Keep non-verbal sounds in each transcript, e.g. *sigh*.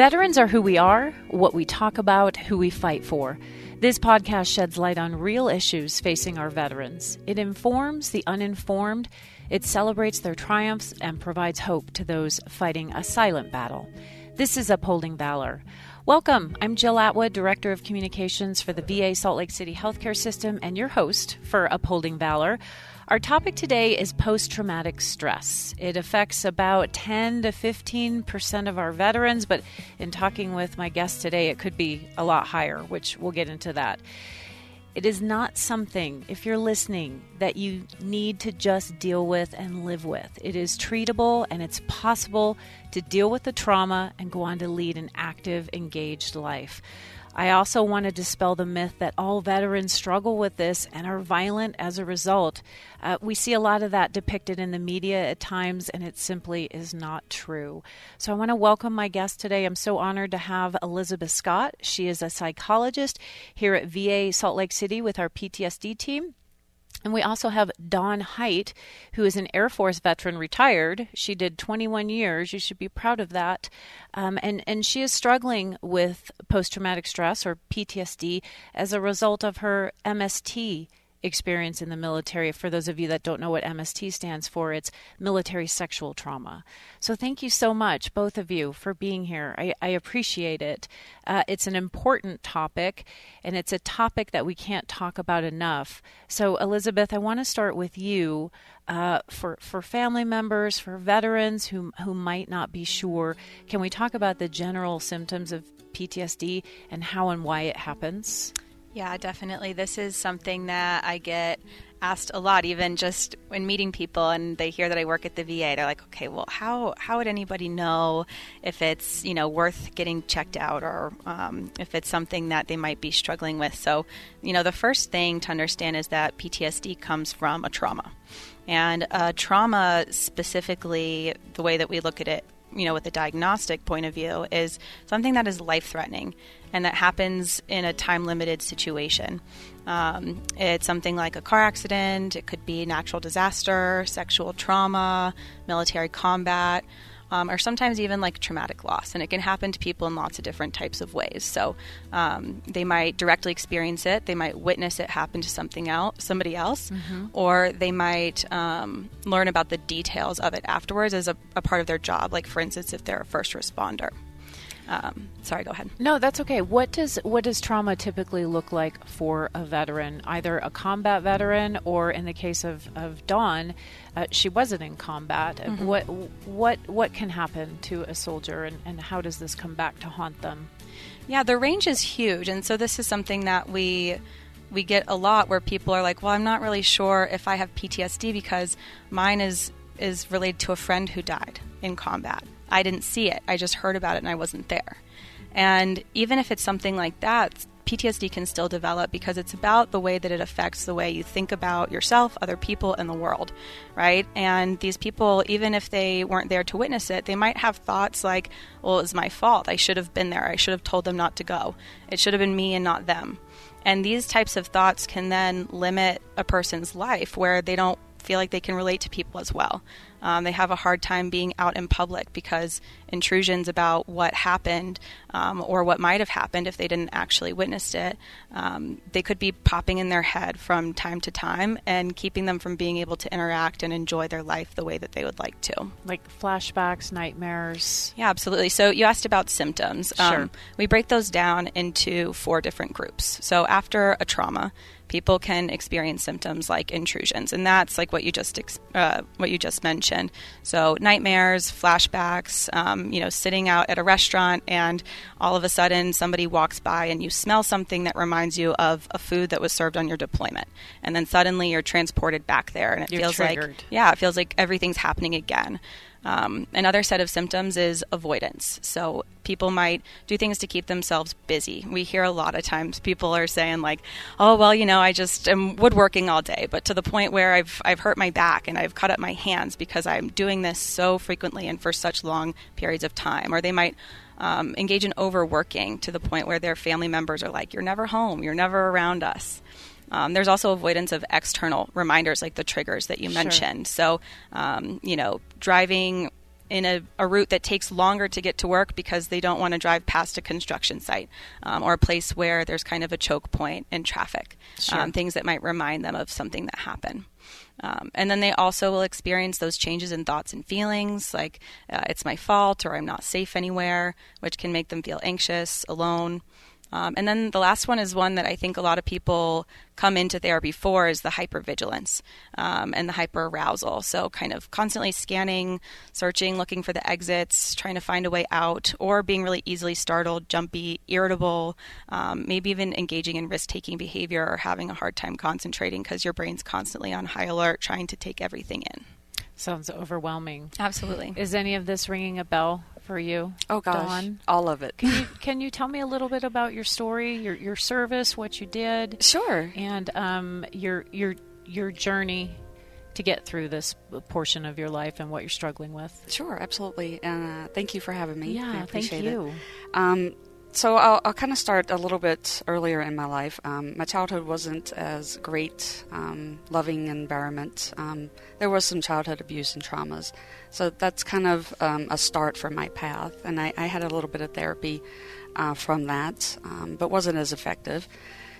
Veterans are who we are, what we talk about, who we fight for. This podcast sheds light on real issues facing our veterans. It informs the uninformed, it celebrates their triumphs, and provides hope to those fighting a silent battle. This is Upholding Valor. Welcome. I'm Jill Atwood, Director of Communications for the VA Salt Lake City Healthcare System, and your host for Upholding Valor. Our topic today is post traumatic stress. It affects about 10 to 15 percent of our veterans, but in talking with my guest today, it could be a lot higher, which we'll get into that. It is not something, if you're listening, that you need to just deal with and live with. It is treatable and it's possible to deal with the trauma and go on to lead an active, engaged life. I also want to dispel the myth that all veterans struggle with this and are violent as a result. Uh, we see a lot of that depicted in the media at times, and it simply is not true. So I want to welcome my guest today. I'm so honored to have Elizabeth Scott. She is a psychologist here at VA Salt Lake City with our PTSD team. And we also have Dawn Height, who is an Air Force veteran retired. She did 21 years. You should be proud of that. Um, and, and she is struggling with post traumatic stress or PTSD as a result of her MST experience in the military. For those of you that don't know what MST stands for, it's military sexual trauma. So thank you so much, both of you, for being here. I, I appreciate it. Uh, it's an important topic, and it's a topic that we can't talk about enough. So, Elizabeth, I want to start with you. Uh, for for family members, for veterans who who might not be sure, can we talk about the general symptoms of PTSD and how and why it happens? Yeah, definitely. This is something that I get asked a lot, even just when meeting people and they hear that I work at the VA. They're like, okay, well, how how would anybody know if it's you know worth getting checked out or um, if it's something that they might be struggling with? So, you know, the first thing to understand is that PTSD comes from a trauma, and uh, trauma specifically, the way that we look at it you know, with a diagnostic point of view, is something that is life threatening and that happens in a time limited situation. Um, it's something like a car accident, it could be natural disaster, sexual trauma, military combat um, or sometimes even like traumatic loss. And it can happen to people in lots of different types of ways. So um, they might directly experience it, they might witness it happen to something else, somebody else, mm-hmm. or they might um, learn about the details of it afterwards as a, a part of their job. Like for instance, if they're a first responder. Um, sorry, go ahead. No, that's okay. What does what does trauma typically look like for a veteran, either a combat veteran or, in the case of of Dawn, uh, she wasn't in combat. Mm-hmm. What what what can happen to a soldier, and, and how does this come back to haunt them? Yeah, the range is huge, and so this is something that we we get a lot where people are like, "Well, I'm not really sure if I have PTSD because mine is is related to a friend who died in combat." I didn't see it. I just heard about it and I wasn't there. And even if it's something like that, PTSD can still develop because it's about the way that it affects the way you think about yourself, other people, and the world, right? And these people, even if they weren't there to witness it, they might have thoughts like, well, it was my fault. I should have been there. I should have told them not to go. It should have been me and not them. And these types of thoughts can then limit a person's life where they don't feel like they can relate to people as well. Um, they have a hard time being out in public because intrusions about what happened um, or what might have happened if they didn't actually witness it, um, they could be popping in their head from time to time and keeping them from being able to interact and enjoy their life the way that they would like to. Like flashbacks, nightmares. Yeah, absolutely. So you asked about symptoms. Um, sure. we break those down into four different groups. So after a trauma, people can experience symptoms like intrusions, and that's like what you just uh, what you just mentioned. So nightmares, flashbacks, um, you know, sitting out at a restaurant and all of a sudden somebody walks by and you smell something that reminds you of a food that was served on your deployment, and then suddenly you're transported back there, and it you're feels triggered. like yeah, it feels like everything's happening again. Um, another set of symptoms is avoidance. So people might do things to keep themselves busy. We hear a lot of times people are saying like, "Oh, well, you know, I just am woodworking all day," but to the point where I've I've hurt my back and I've cut up my hands because I'm doing this so frequently and for such long periods of time. Or they might um, engage in overworking to the point where their family members are like, "You're never home. You're never around us." Um, there's also avoidance of external reminders like the triggers that you mentioned. Sure. So, um, you know, driving in a, a, route that takes longer to get to work because they don't want to drive past a construction site um, or a place where there's kind of a choke point in traffic. Sure. Um, things that might remind them of something that happened. Um, and then they also will experience those changes in thoughts and feelings, like uh, it's my fault or I'm not safe anywhere, which can make them feel anxious, alone. Um, and then the last one is one that I think a lot of people come into therapy for is the hypervigilance um, and the hyperarousal. So, kind of constantly scanning, searching, looking for the exits, trying to find a way out, or being really easily startled, jumpy, irritable, um, maybe even engaging in risk taking behavior or having a hard time concentrating because your brain's constantly on high alert trying to take everything in. Sounds overwhelming. Absolutely. Is any of this ringing a bell for you? Oh gosh, Dawn? all of it. Can you can you tell me a little bit about your story, your your service, what you did? Sure. And um, your your your journey to get through this portion of your life and what you're struggling with. Sure, absolutely. And uh, thank you for having me. Yeah, I thank you. It. Um, so I'll, I'll kind of start a little bit earlier in my life. Um, my childhood wasn't as great, um, loving environment. Um, there was some childhood abuse and traumas, so that's kind of um, a start for my path. And I, I, had a little bit of therapy uh, from that, um, but wasn't as effective.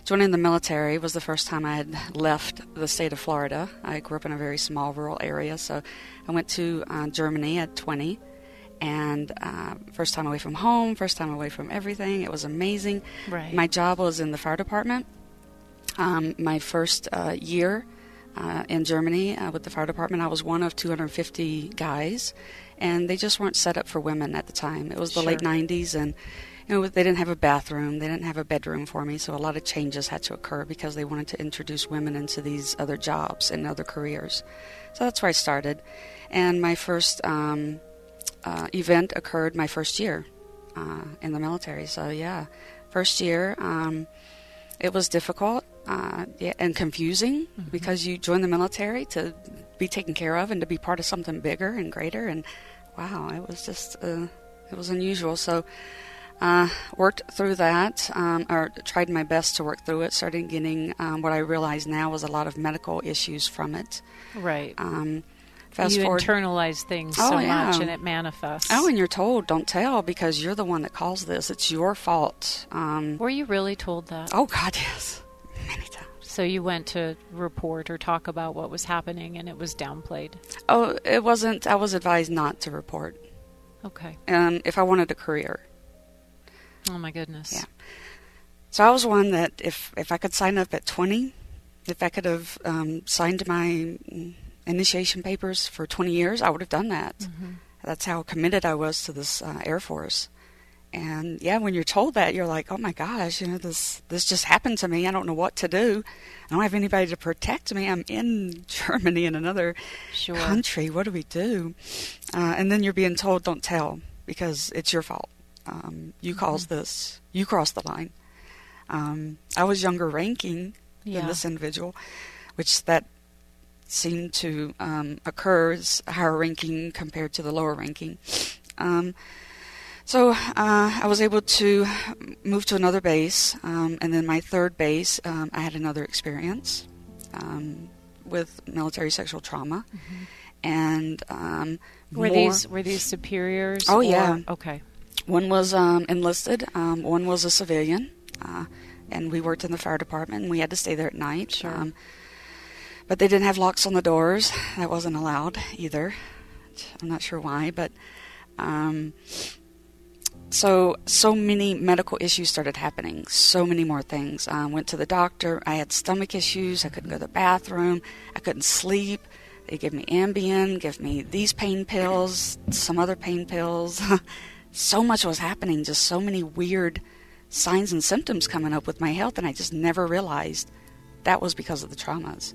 Joining the military was the first time I had left the state of Florida. I grew up in a very small rural area, so I went to uh, Germany at 20 and uh, first time away from home, first time away from everything. It was amazing. Right. My job was in the fire department. Um, my first uh, year uh, in Germany uh, with the fire department, I was one of 250 guys, and they just weren't set up for women at the time. It was the sure. late 90s, and you know they didn't have a bathroom, they didn't have a bedroom for me, so a lot of changes had to occur because they wanted to introduce women into these other jobs and other careers. So that's where I started, and my first. Um, uh, event occurred my first year uh, in the military. So yeah, first year, um, it was difficult uh, yeah, and confusing mm-hmm. because you join the military to be taken care of and to be part of something bigger and greater. And wow, it was just uh, it was unusual. So. Uh, worked through that, um, or tried my best to work through it. Started getting um, what I realize now was a lot of medical issues from it. Right. Fast you forward. internalize things oh, so yeah. much and it manifests. Oh, and you're told, don't tell because you're the one that caused this. It's your fault. Um, Were you really told that? Oh, God, yes. Many times. So you went to report or talk about what was happening and it was downplayed? Oh, it wasn't. I was advised not to report. Okay. Um, if I wanted a career. Oh, my goodness. Yeah. So I was one that if, if I could sign up at 20, if I could have um, signed my initiation papers for 20 years, I would have done that. Mm-hmm. That's how committed I was to this uh, Air Force. And yeah, when you're told that, you're like, "Oh my gosh, you know this this just happened to me. I don't know what to do. I don't have anybody to protect me. I'm in *laughs* Germany in another sure. country. What do we do?" Uh, and then you're being told, "Don't tell because it's your fault. Um, you mm-hmm. caused this. You crossed the line." Um, I was younger ranking yeah. than this individual, which that seem to um, occur as higher ranking compared to the lower ranking. Um, so uh, I was able to move to another base, um, and then my third base, um, I had another experience um, with military sexual trauma, mm-hmm. and um, were more, these were these superiors? Oh or, yeah, okay. One was enlisted, one was a civilian, uh, and we worked in the fire department. and We had to stay there at night. Sure. But they didn't have locks on the doors. That wasn't allowed either. I'm not sure why, but um, so so many medical issues started happening. So many more things. I um, went to the doctor. I had stomach issues. I couldn't go to the bathroom. I couldn't sleep. They gave me Ambien, gave me these pain pills, some other pain pills. *laughs* so much was happening. Just so many weird signs and symptoms coming up with my health, and I just never realized that was because of the traumas.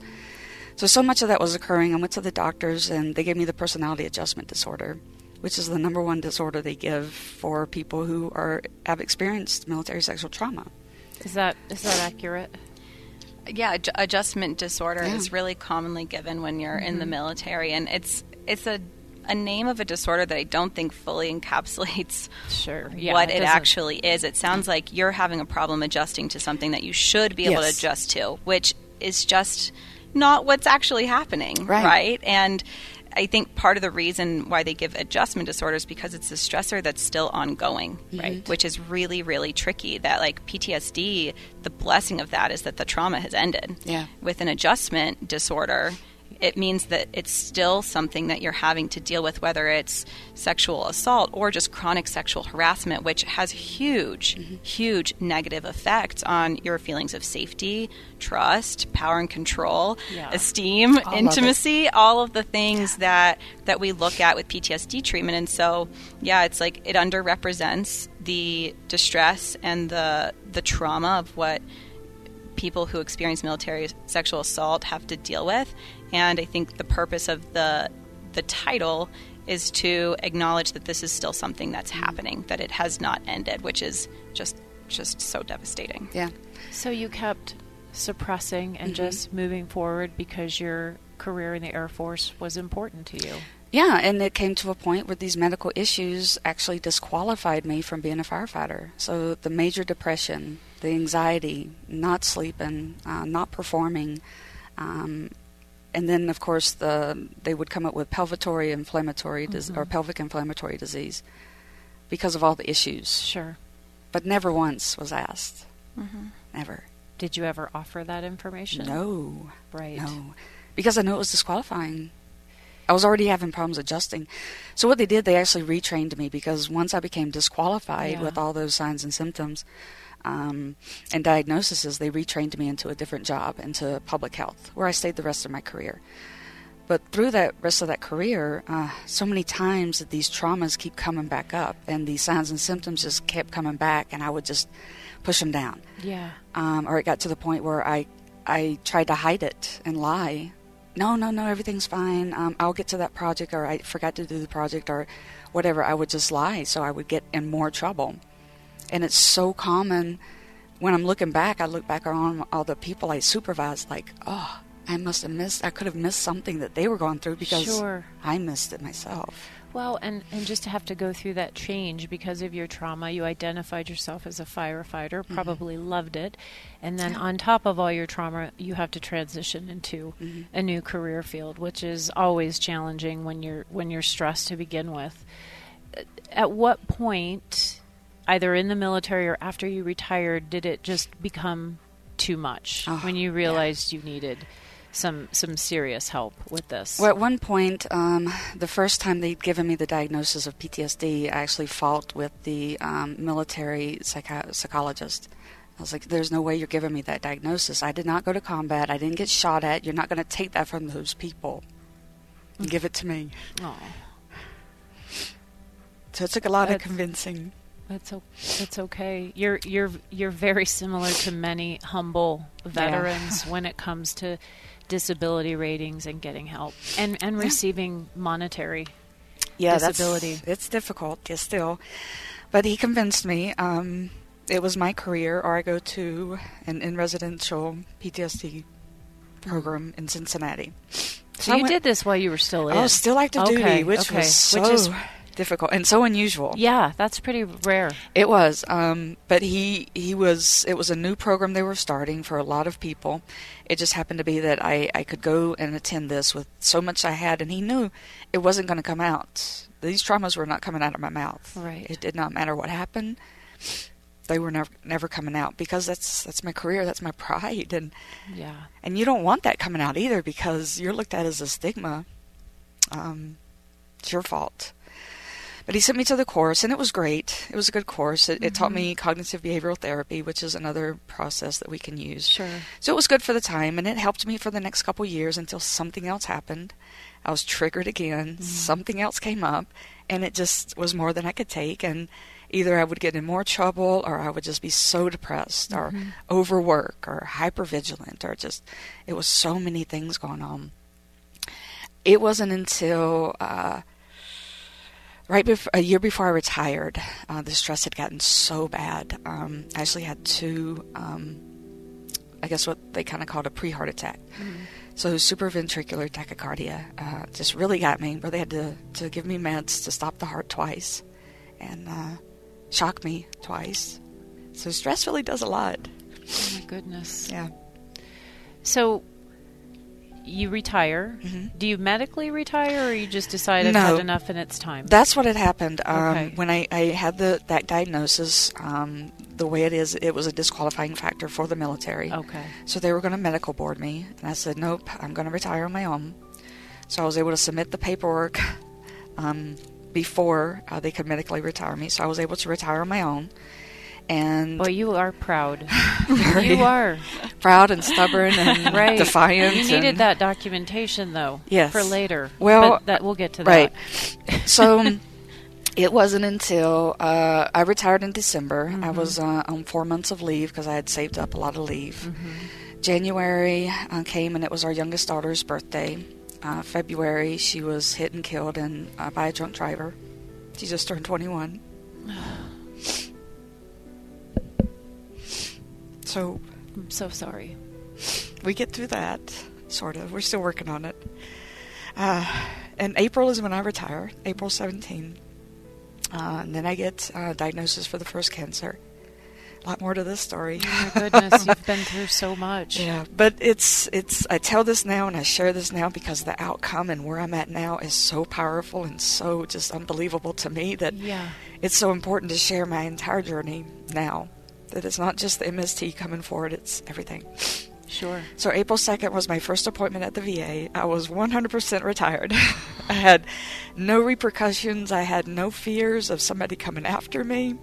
So, so much of that was occurring. I went to the doctors and they gave me the personality adjustment disorder, which is the number one disorder they give for people who are have experienced military sexual trauma. Is that is that accurate? Yeah, adjustment disorder yeah. is really commonly given when you're mm-hmm. in the mm-hmm. military, and it's it's a a name of a disorder that I don't think fully *laughs* encapsulates sure. yeah, what it, it actually is. It sounds like you're having a problem adjusting to something that you should be able yes. to adjust to, which is just not what's actually happening, right? right? And I think part of the reason why they give adjustment disorders because it's a stressor that's still ongoing, Mm-hmm. right? Which is really, really tricky. That like PTSD, the blessing of that is that the trauma has ended. Yeah. With an adjustment disorder, it means that it's still something that you're having to deal with, whether it's sexual assault or just chronic sexual harassment, which has huge, Mm-hmm. huge negative effects on your feelings of safety, trust, power and control, Yeah. esteem, of it. intimacy, all of the things that that we look at with PTSD treatment. And so, yeah, it's like it underrepresents the distress and the the trauma of what people who experience military sexual assault have to deal with. And I think the purpose of the the title is to acknowledge that this is still something that's happening, that it has not ended, which is just just so devastating. Yeah. So you kept suppressing and Mhm. just moving forward because your career in the Air Force was important to you. Yeah, and it came to a point where these medical issues actually disqualified me from being a firefighter. So the major depression, the anxiety, not sleeping, uh, not performing, um, and then of course the they would come up with pelvatory inflammatory dis- or pelvic inflammatory disease because of all the issues. Sure. But never once was asked. Mm-hmm. Never. Did you ever offer that information? No. Right. No, because I knew it was disqualifying. I was already having problems adjusting. So what they did, they actually retrained me because once I became disqualified Yeah. with all those signs and symptoms um, and diagnoses, they retrained me into a different job, into public health, where I stayed the rest of my career. But through that rest of that career, uh, so many times that these traumas keep coming back up, and these signs and symptoms just kept coming back, and I would just push them down Yeah. um, or it got to the point where I I tried to hide it and lie. No, no, no, everything's fine. Um, I'll get to that project, or I forgot to do the project, or whatever. I would just lie, so I would get in more trouble. And it's so common when I'm looking back. I look back on all the people I supervised, like, oh, I must have missed. I could have missed something that they were going through because Sure. I missed it myself. Well, and, and just to have to go through that change because of your trauma, you identified yourself as a firefighter, probably loved it, and then Yeah. on top of all your trauma, you have to transition into Mhm. a new career field, which is always challenging when you're when you're stressed to begin with. At what point, either in the military or after you retired, did it just become too much Oh, when you yeah. realized you needed some some serious help with this? Well, at one point, um, the first time they'd given me the diagnosis of PTSD, I actually fought with the um, military psychologist. I was like, "There's no way you're giving me that diagnosis. I did not go to combat. I didn't get shot at. You're not going to take that from those people and give it to me." Aw. So it took a lot That's- of convincing. That's o- that's okay. You're you're you're very similar to many humble veterans when it comes to disability ratings and getting help and and Yeah. receiving monetary. Yeah, disability. It's difficult, yes, still. But he convinced me. Um, it was my career, or I go to an in residential PTSD program in Cincinnati. So I you went- did this while you were still in. Oh, still active Okay, duty, which okay. was so Which is- difficult and so unusual. Yeah, that's pretty rare. It was, um, but he he was. It was a new program they were starting for a lot of people. It just happened to be that I I could go and attend this with so much I had, and he knew it wasn't going to come out. These traumas were not coming out of my mouth. Right. It did not matter what happened. They were never never coming out because that's that's my career, that's my pride, and Yeah. and you don't want that coming out either because you're looked at as a stigma. Um, it's your fault. But he sent me to the course, and it was great. It was a good course. It, it taught me cognitive behavioral therapy, which is another process that we can use. Sure. So it was good for the time, and it helped me for the next couple years until something else happened. I was triggered again. Mhm. Something else came up, and it just was more than I could take. And either I would get in more trouble, or I would just be so depressed, or Mhm. overwork, or hypervigilant, or just it was so many things going on. It wasn't until uh, right before a year before I retired, uh, the stress had gotten so bad. Um, I actually had two. Um, I guess what they kind of called a pre-heart attack. Mhm. So supraventricular tachycardia uh, just really got me, where they had to, to give me meds to stop the heart twice and uh, shock me twice. So stress really does a lot. Oh my goodness. Yeah. So you retire. Mhm. Do you medically retire, or you just decide I've No. had enough and it's time? That's what had happened um, Okay. when I, I had the that diagnosis. Um, the way it is, it was a disqualifying factor for the military. okay. So they were going to medical board me, and I said, "Nope, I'm going to retire on my own." So I was able to submit the paperwork um, before uh, they could medically retire me. So I was able to retire on my own, and Boy, you are proud. *laughs* you are proud and stubborn and *laughs* right. defiant. You needed that documentation, though. Yes. For later. Well, but that we'll get to right. that. so *laughs* it wasn't until uh, I retired in December. I Mhm. was uh, on four months of leave because I had saved up a lot of leave. Mhm. January uh, came and it was our youngest daughter's birthday. Uh, February, she was hit and killed in, uh, by a drunk driver. She just turned 21. *sighs* *sighs* *sighs* So I'm so sorry. we get through that, sort of. We're still working on it. Uh, and April is when I retire, April 17. Uh, and then I get uh, diagnosis for the first cancer. A lot more to this story. Oh my goodness, you've been through so much. *laughs* Yeah, but it's it's I tell this now and I share this now because the outcome and where I'm at now is so powerful and so just unbelievable to me that Yeah. it's so important to share my entire journey now. That it's not just the MST coming forward, it's everything. Sure. So April 2nd was my first appointment at the VA. I was 100% retired. *laughs* I had no repercussions. I had no fears of somebody coming after me,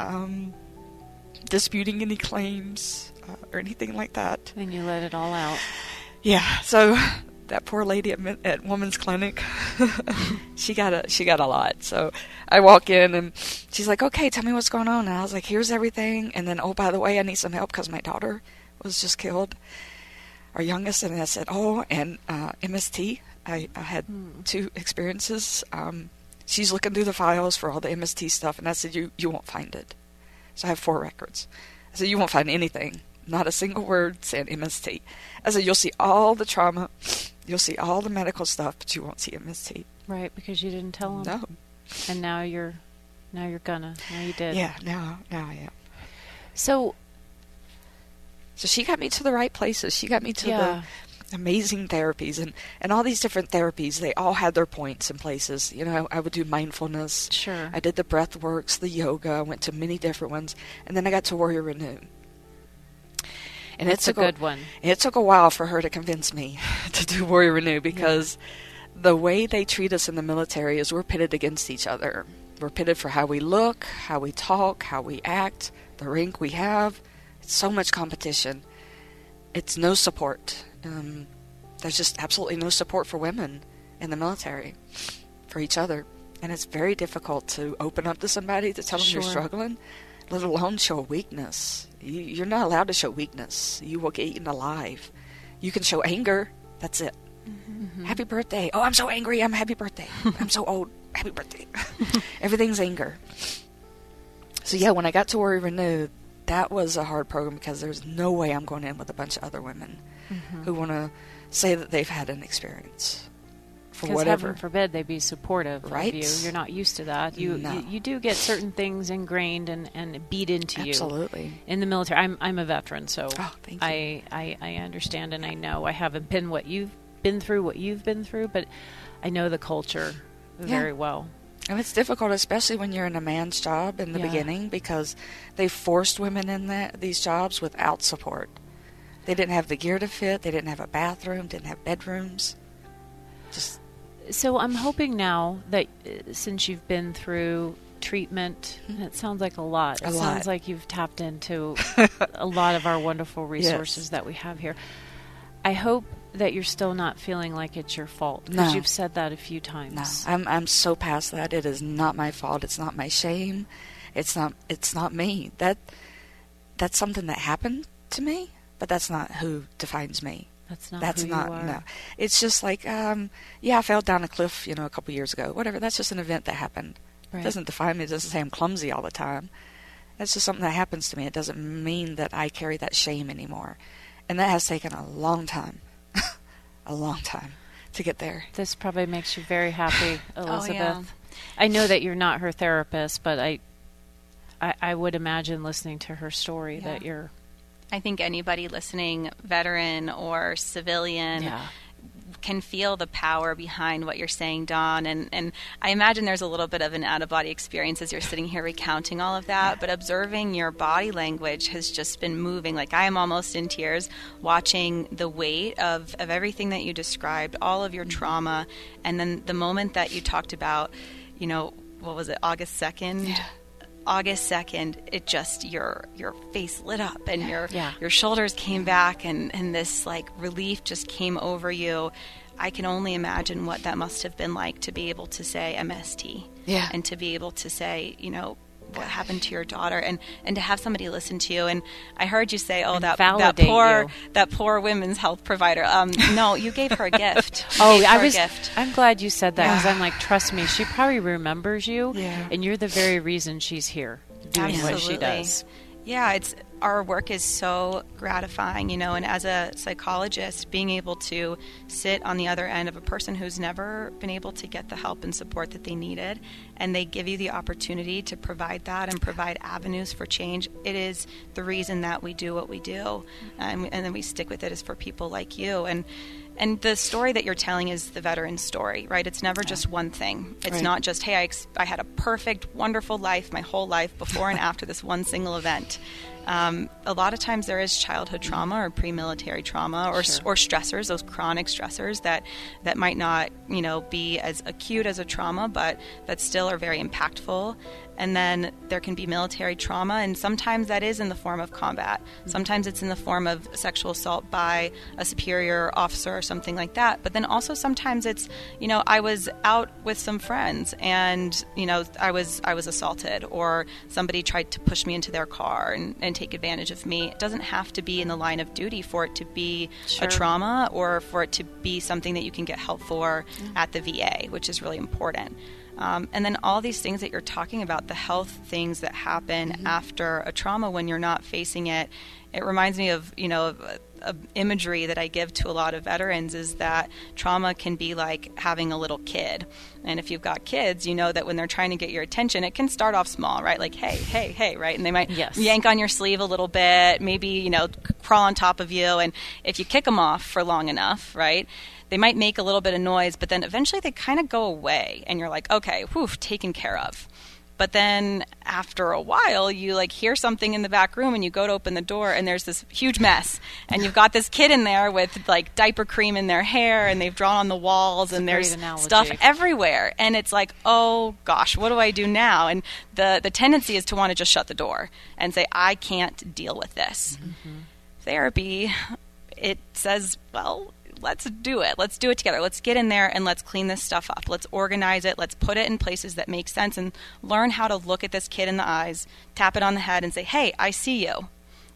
um, disputing any claims, uh, or anything like that. And you let it all out. Yeah. So that poor lady at, at Women's Clinic, *laughs* she got a she got a lot. So I walk in and she's like, "Okay, tell me what's going on." And I was like, "Here's everything." And then, oh, by the way, I need some help because my daughter was just killed, our youngest. And I said, "Oh, and uh, MST." I, I had Hmm. two experiences. Um, she's looking through the files for all the MST stuff, and I said, "You you won't find it." So I have four records. I said, "You won't find anything, not a single word saying MST." I said, "You'll see all the trauma, you'll see all the medical stuff, but you won't see MST." Right, because you didn't tell them. No. And now you're now you're gonna. Now you did. Yeah. Now now I am. So So she got me to the right places. She got me to yeah. the amazing therapies and and all these different therapies. They all had their points and places. You know, I, I would do mindfulness. Sure. I did the breath works, the yoga. I went to many different ones, and then I got to Warrior Renew. And That's it a took good one. It took a while for her to convince me *laughs* to do Warrior Renew because the way they treat us in the military is we're pitted against each other. We're pitted for how we look, how we talk, how we act, the rank we have. It's so much competition. It's no support. Um, there's just absolutely no support for women in the military, for each other. And it's very difficult to open up to somebody to tell them you're struggling, let alone show weakness. You, you're not allowed to show weakness. You will get eaten alive. You can show anger. That's it. Mhm. Happy birthday. Oh, I'm so angry. I'm happy birthday. *laughs* I'm so old. Happy birthday. *laughs* Everything's anger. So, yeah, when I got to Warrior Renewed, that was a hard program because there's no way I'm going in with a bunch of other women Mhm. who want to say that they've had an experience for whatever. heaven forbid they be supportive Right? of you. You're not used to that. You, No. you you do get certain things ingrained and, and beat into you Absolutely. in the military. I'm I'm a veteran, so Oh. I, I I understand and I know I haven't been what you've been through, what you've been through, but I know the culture Yeah. very well. And it's difficult, especially when you're in a man's job in the Yeah. beginning, because they forced women in that, these jobs without support. They didn't have the gear to fit. They didn't have a bathroom. Didn't have bedrooms. Just So I'm hoping now that uh, since you've been through treatment, and it sounds like a lot. It A sounds like you've tapped into *laughs* a lot of our wonderful resources Yes. that we have here. I hope that you're still not feeling like it's your fault because No. you've said that a few times. no, I'm I'm so past that. It is not my fault. It's not my shame. It's not it's not me. That that's something that happened to me, but that's not who defines me. That's not that's who not you are. no. It's just like um yeah, I fell down a cliff, you know, a couple years ago. Whatever. That's just an event that happened. Right. It doesn't define me. It doesn't say I'm clumsy all the time. That's just something that happens to me. It doesn't mean that I carry that shame anymore. And that has taken a long time. *laughs* a long time to get there. This probably makes you very happy, *sighs* Elizabeth. yeah. I know that you're not her therapist, but I, I, I would imagine listening to her story that you're. I think anybody listening, veteran or civilian, Yeah. can feel the power behind what you're saying, Dawn. And, and I imagine there's a little bit of an out of body experience as you're sitting here recounting all of that. But observing your body language has just been moving. Like I am almost in tears watching the weight of, of everything that you described, all of your mm-hmm. trauma. And then the moment that you talked about, you know, what was it, August 2nd? Yeah. August 2nd, it just your your face lit up and your yeah. your shoulders came back and and this like relief just came over you. I can only imagine what that must have been like to be able to say MST. Yeah. And to be able to say, you know, what happened to your daughter and and to have somebody listen to you and I heard you say oh that that poor you. that poor women's health provider um no you gave her a *laughs* gift oh I was gift. I'm glad you said that because I'm like trust me she probably remembers you yeah. and you're the very reason she's here doing Absolutely. what she does yeah it's our work is so gratifying, you know, and as a psychologist, being able to sit on the other end of a person who's never been able to get the help and support that they needed, and they give you the opportunity to provide that and provide avenues for change, it is the reason that we do what we do. Mm-hmm. And, and then we stick with it is for people like you. And and the story that you're telling is the veteran story, right? It's never just one thing. It's right. not just, hey, I, ex- I had a perfect, wonderful life my whole life before and after this one single event. Um, a lot of times there is childhood trauma or pre-military trauma or, sure. or stressors, those chronic stressors that that might not you know be as acute as a trauma, but that still are very impactful. And then there can be military trauma, and sometimes that is in the form of combat. Sometimes it's in the form of sexual assault by a superior officer or something like that. But then also sometimes it's, you know, I was out with some friends and, you know, I was I was assaulted or somebody tried to push me into their car and, and take advantage of me. It doesn't have to be in the line of duty for it to be sure. a trauma or for it to be something that you can get help for at the VA, which is really important. Um, and then all these things that you're talking about, the health things that happen mm-hmm. after a trauma when you're not facing it, it reminds me of, you know, imagery that I give to a lot of veterans is that trauma can be like having a little kid. And if you've got kids, you know that when they're trying to get your attention, it can start off small, right? Like, hey, hey, hey, right? And they might yes. yank on your sleeve a little bit, maybe, you know, crawl on top of you. And if you kick them off for long enough, right? they might make a little bit of noise, but then eventually they kind of go away, and you're like, okay, whew, taken care of. But then after a while, you like hear something in the back room, and you go to open the door, and there's this huge mess, and you've got this kid in there with like diaper cream in their hair, and they've drawn on the walls, and there's stuff everywhere, and it's like, oh gosh, what do I do now? And the the tendency is to want to just shut the door and say, I can't deal with this. Mm-hmm. Therapy, it says, well, let's do it. Let's do it together. Let's get in there and let's clean this stuff up. Let's organize it. Let's put it in places that make sense and learn how to look at this kid in the eyes, tap it on the head, and say, hey, I see you.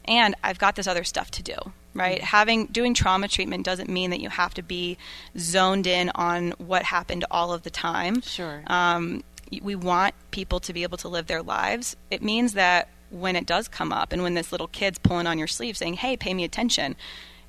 And I've got this other stuff to do right mm-hmm. having doing trauma treatment doesn't mean that you have to be zoned in on what happened all of the time sure um, we want people to be able to live their lives it means that when it does come up and when this little kid's pulling on your sleeve saying hey pay me attention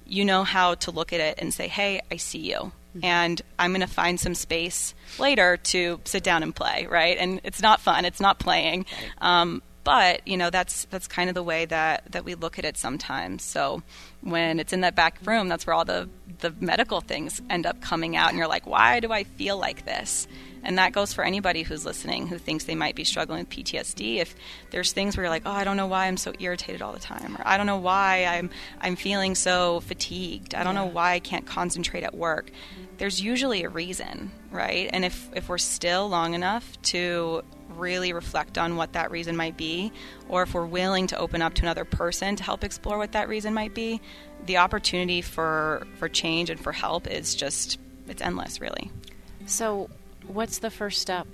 you know how to look at it and say, hey, I see you. Mm-hmm. And I'm going to find some space later to sit down and play, right? And it's not fun, it's not playing. Um, but you know that's that's kind of the way that that we look at it sometimes. So when it's in that back room, that's where all the the medical things end up coming out, and you're like, why do I feel like this? And that goes for anybody who's listening who thinks they might be struggling with PTSD. If there's things where you're like, oh, I don't know why I'm so irritated all the time, or I don't know why I'm I'm feeling so fatigued. I don't yeah. know why I can't concentrate at work. There's usually a reason, right? And if if we're still long enough to really reflect on what that reason might be, or if we're willing to open up to another person to help explore what that reason might be, the opportunity for for change and for help is just it's endless, really. So, what's the first step?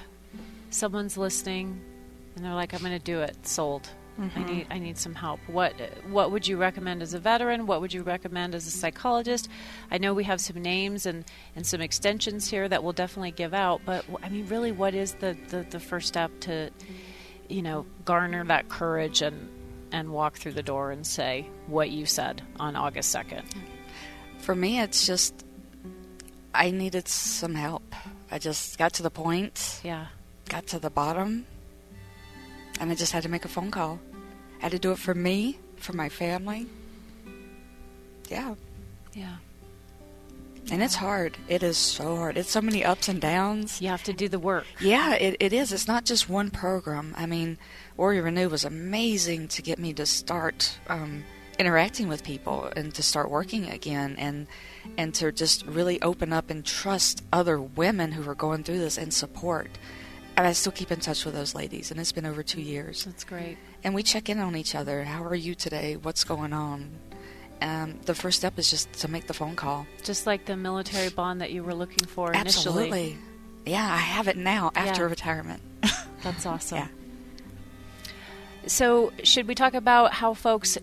Someone's listening and they're like, I'm going to do it. Sold. Mm-hmm. I need I need some help. What what would you recommend as a veteran? What would you recommend as a psychologist? I know we have some names and, and some extensions here that we'll definitely give out, but I mean really what is the, the, the first step to you know garner that courage and and walk through the door and say what you said on August 2nd? For me it's just I needed some help. I just got to the point. Yeah. Got to the bottom. And I just had to make a phone call. I had to do it for me, for my family. Yeah. Yeah. And it's hard. It is so hard. It's so many ups and downs. You have to do the work. Yeah, it, it is. It's not just one program. I mean, Warrior Renew was amazing to get me to start um, interacting with people and to start working again and and to just really open up and trust other women who are going through this and support. And I still keep in touch with those ladies, and it's been over two years. That's great. And we check in on each other. How are you today? What's going on? Um, the first step is just to make the phone call. Just like the military bond that you were looking for initially. Absolutely. Yeah, I have it now after Yeah. retirement. That's *laughs* awesome. Yeah. So, should we talk about how folks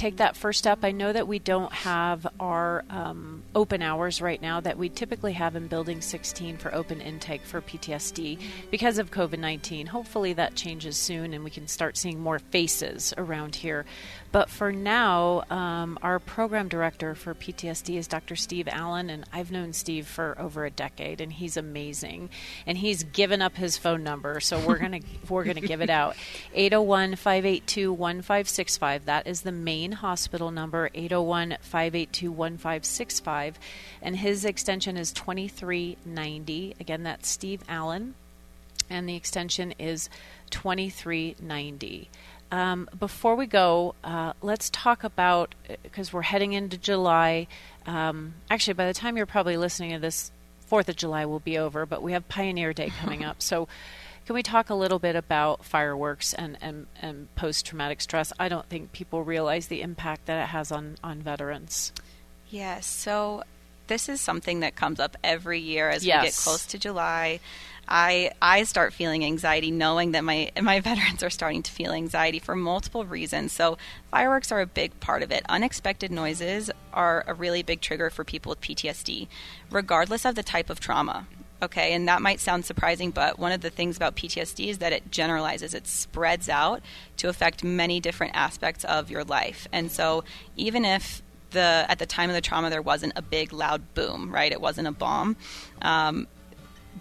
take that first step? I know that we don't have our um, open hours right now that we typically have in Building 16 for open intake for PTSD because of COVID 19. Hopefully, that changes soon and we can start seeing more faces around here. But for now, um, our program director for PTSD is Dr. Steve Allen, and I've known Steve for over a decade, and he's amazing. And he's given up his phone number, so we're gonna *laughs* we're gonna give it out. 801-582-1565. That is the main hospital number. 801-582-1565, and his extension is 2390. Again, that's Steve Allen, and the extension is 2390. Um, before we go, uh, let's talk about because we're heading into July. Um, actually, by the time you're probably listening to this, Fourth of July will be over, but we have Pioneer Day coming up. *laughs* So, can we talk a little bit about fireworks and, and, and post traumatic stress? I don't think people realize the impact that it has on, on veterans. Yes. So this is something that comes up every year as we get close to July. I I start feeling anxiety knowing that my my *laughs* veterans are starting to feel anxiety for multiple reasons. So fireworks are a big part of it. Unexpected noises are a really big trigger for people with PTSD, regardless of the type of trauma. Okay, and that might sound surprising, but one of the things about PTSD is that it generalizes, it spreads out to affect many different aspects of your life. And so even if the at the time of the trauma there wasn't a big loud boom, right? It wasn't a bomb. Um,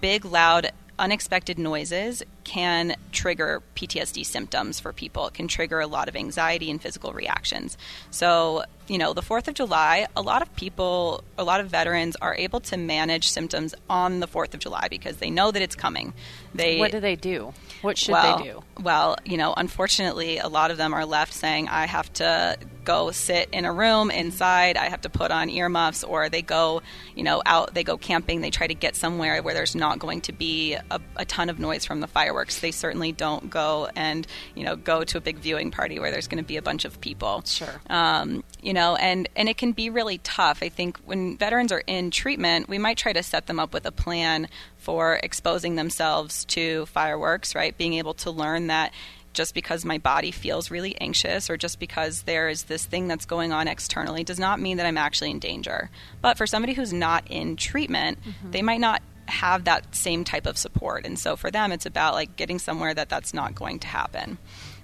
big, loud, unexpected noises can trigger PTSD symptoms for people. It can trigger a lot of anxiety and physical reactions. So, you know, the 4th of July, a lot of people, a lot of veterans are able to manage symptoms on the 4th of July because they know that it's coming. They What do they do? What should well, they do? Well, you know, unfortunately, a lot of them are left saying, I have to go sit in a room inside, I have to put on earmuffs, or they go, you know, out, they go camping, they try to get somewhere where there's not going to be a, a ton of noise from the fireworks. They certainly don't go and, you know, go to a big viewing party where there's going to be a bunch of people. Sure. Um, you know, and, and it can be really tough. I think when veterans are in treatment, we might try to set them up with a plan for exposing themselves to fireworks, right? Being able to learn that just because my body feels really anxious or just because there is this thing that's going on externally does not mean that I'm actually in danger. But for somebody who's not in treatment, they might not have that same type of support. And so for them, it's about like getting somewhere that that's not going to happen.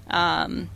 Um,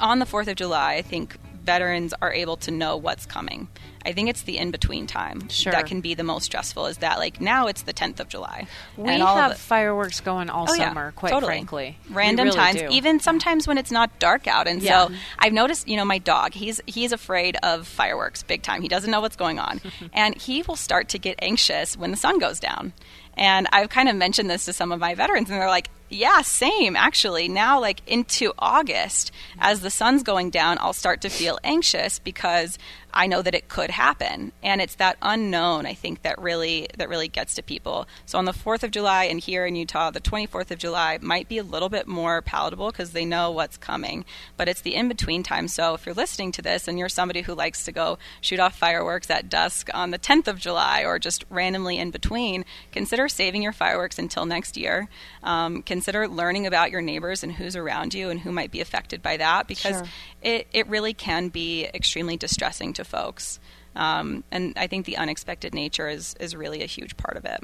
on the 4th of July, I think veterans are able to know what's coming. I think it's the in between time Sure. that can be the most stressful. Is that like now it's the 10th of July. We have it- fireworks going all Oh, yeah, summer, quite totally. frankly. Random really times, do. even sometimes when it's not dark out. And Yeah. so I've noticed, you know, my dog, he's he's afraid of fireworks big time. He doesn't know what's going on. *laughs* and he will start to get anxious when the sun goes down. And I've kind of mentioned this to some of my veterans and they're like, "Yeah, same actually. Now like into August as the sun's going down, I'll start to feel anxious because I know that it could happen, and it's that unknown I think that really that really gets to people. So on the Fourth of July and here in Utah, the twenty fourth of July might be a little bit more palatable because they know what's coming. But it's the in between time. So if you're listening to this and you're somebody who likes to go shoot off fireworks at dusk on the tenth of July or just randomly in between, consider saving your fireworks until next year. Um, consider learning about your neighbors and who's around you and who might be affected by that because Sure. it, it really can be extremely distressing to folks. Um, and I think the unexpected nature is, is really a huge part of it.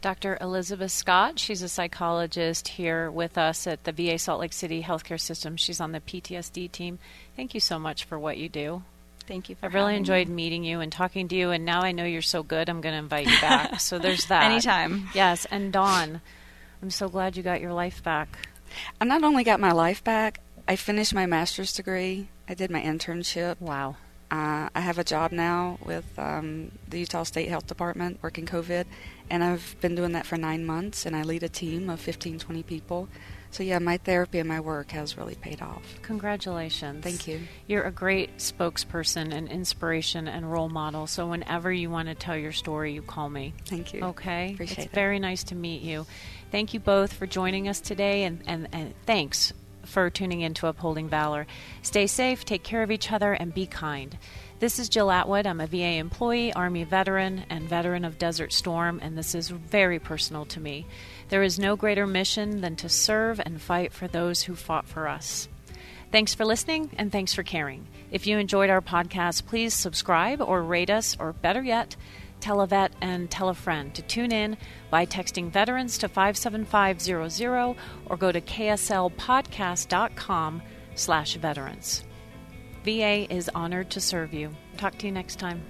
Dr. Elizabeth Scott. She's a psychologist here with us at the VA Salt Lake City Healthcare System. She's on the PTSD team. Thank you so much for what you do. Thank you I've really enjoyed me. meeting you and talking to you, and now I know you're so good, I'm going to invite you back. so there's *laughs* that. Anytime. Yes, and Dawn, I'm so glad you got your life back. I not only got my life back, I finished my master's degree. I did my internship. Wow. Uh, I have a job now with um, the Utah State Health Department working COVID, and I've been doing that for nine months, and I lead a team of 15, 20 people. So, yeah, my therapy and my work has really paid off. Congratulations. Thank you. You're a great spokesperson and inspiration and role model. So, whenever you want to tell your story, you call me. Thank you. Okay? Appreciate it's it. very nice to meet you. Thank you both for joining us today, and, and, and thanks for tuning in to Upholding Valor. Stay safe, take care of each other, and be kind. This is Jill Atwood. I'm a VA employee, Army veteran, and veteran of Desert Storm, and this is very personal to me. There is no greater mission than to serve and fight for those who fought for us. Thanks for listening and thanks for caring. If you enjoyed our podcast, please subscribe or rate us, or better yet, tell a vet and tell a friend to tune in by texting veterans to 57500 or go to kslpodcast.com slash veterans. VA is honored to serve you. Talk to you next time.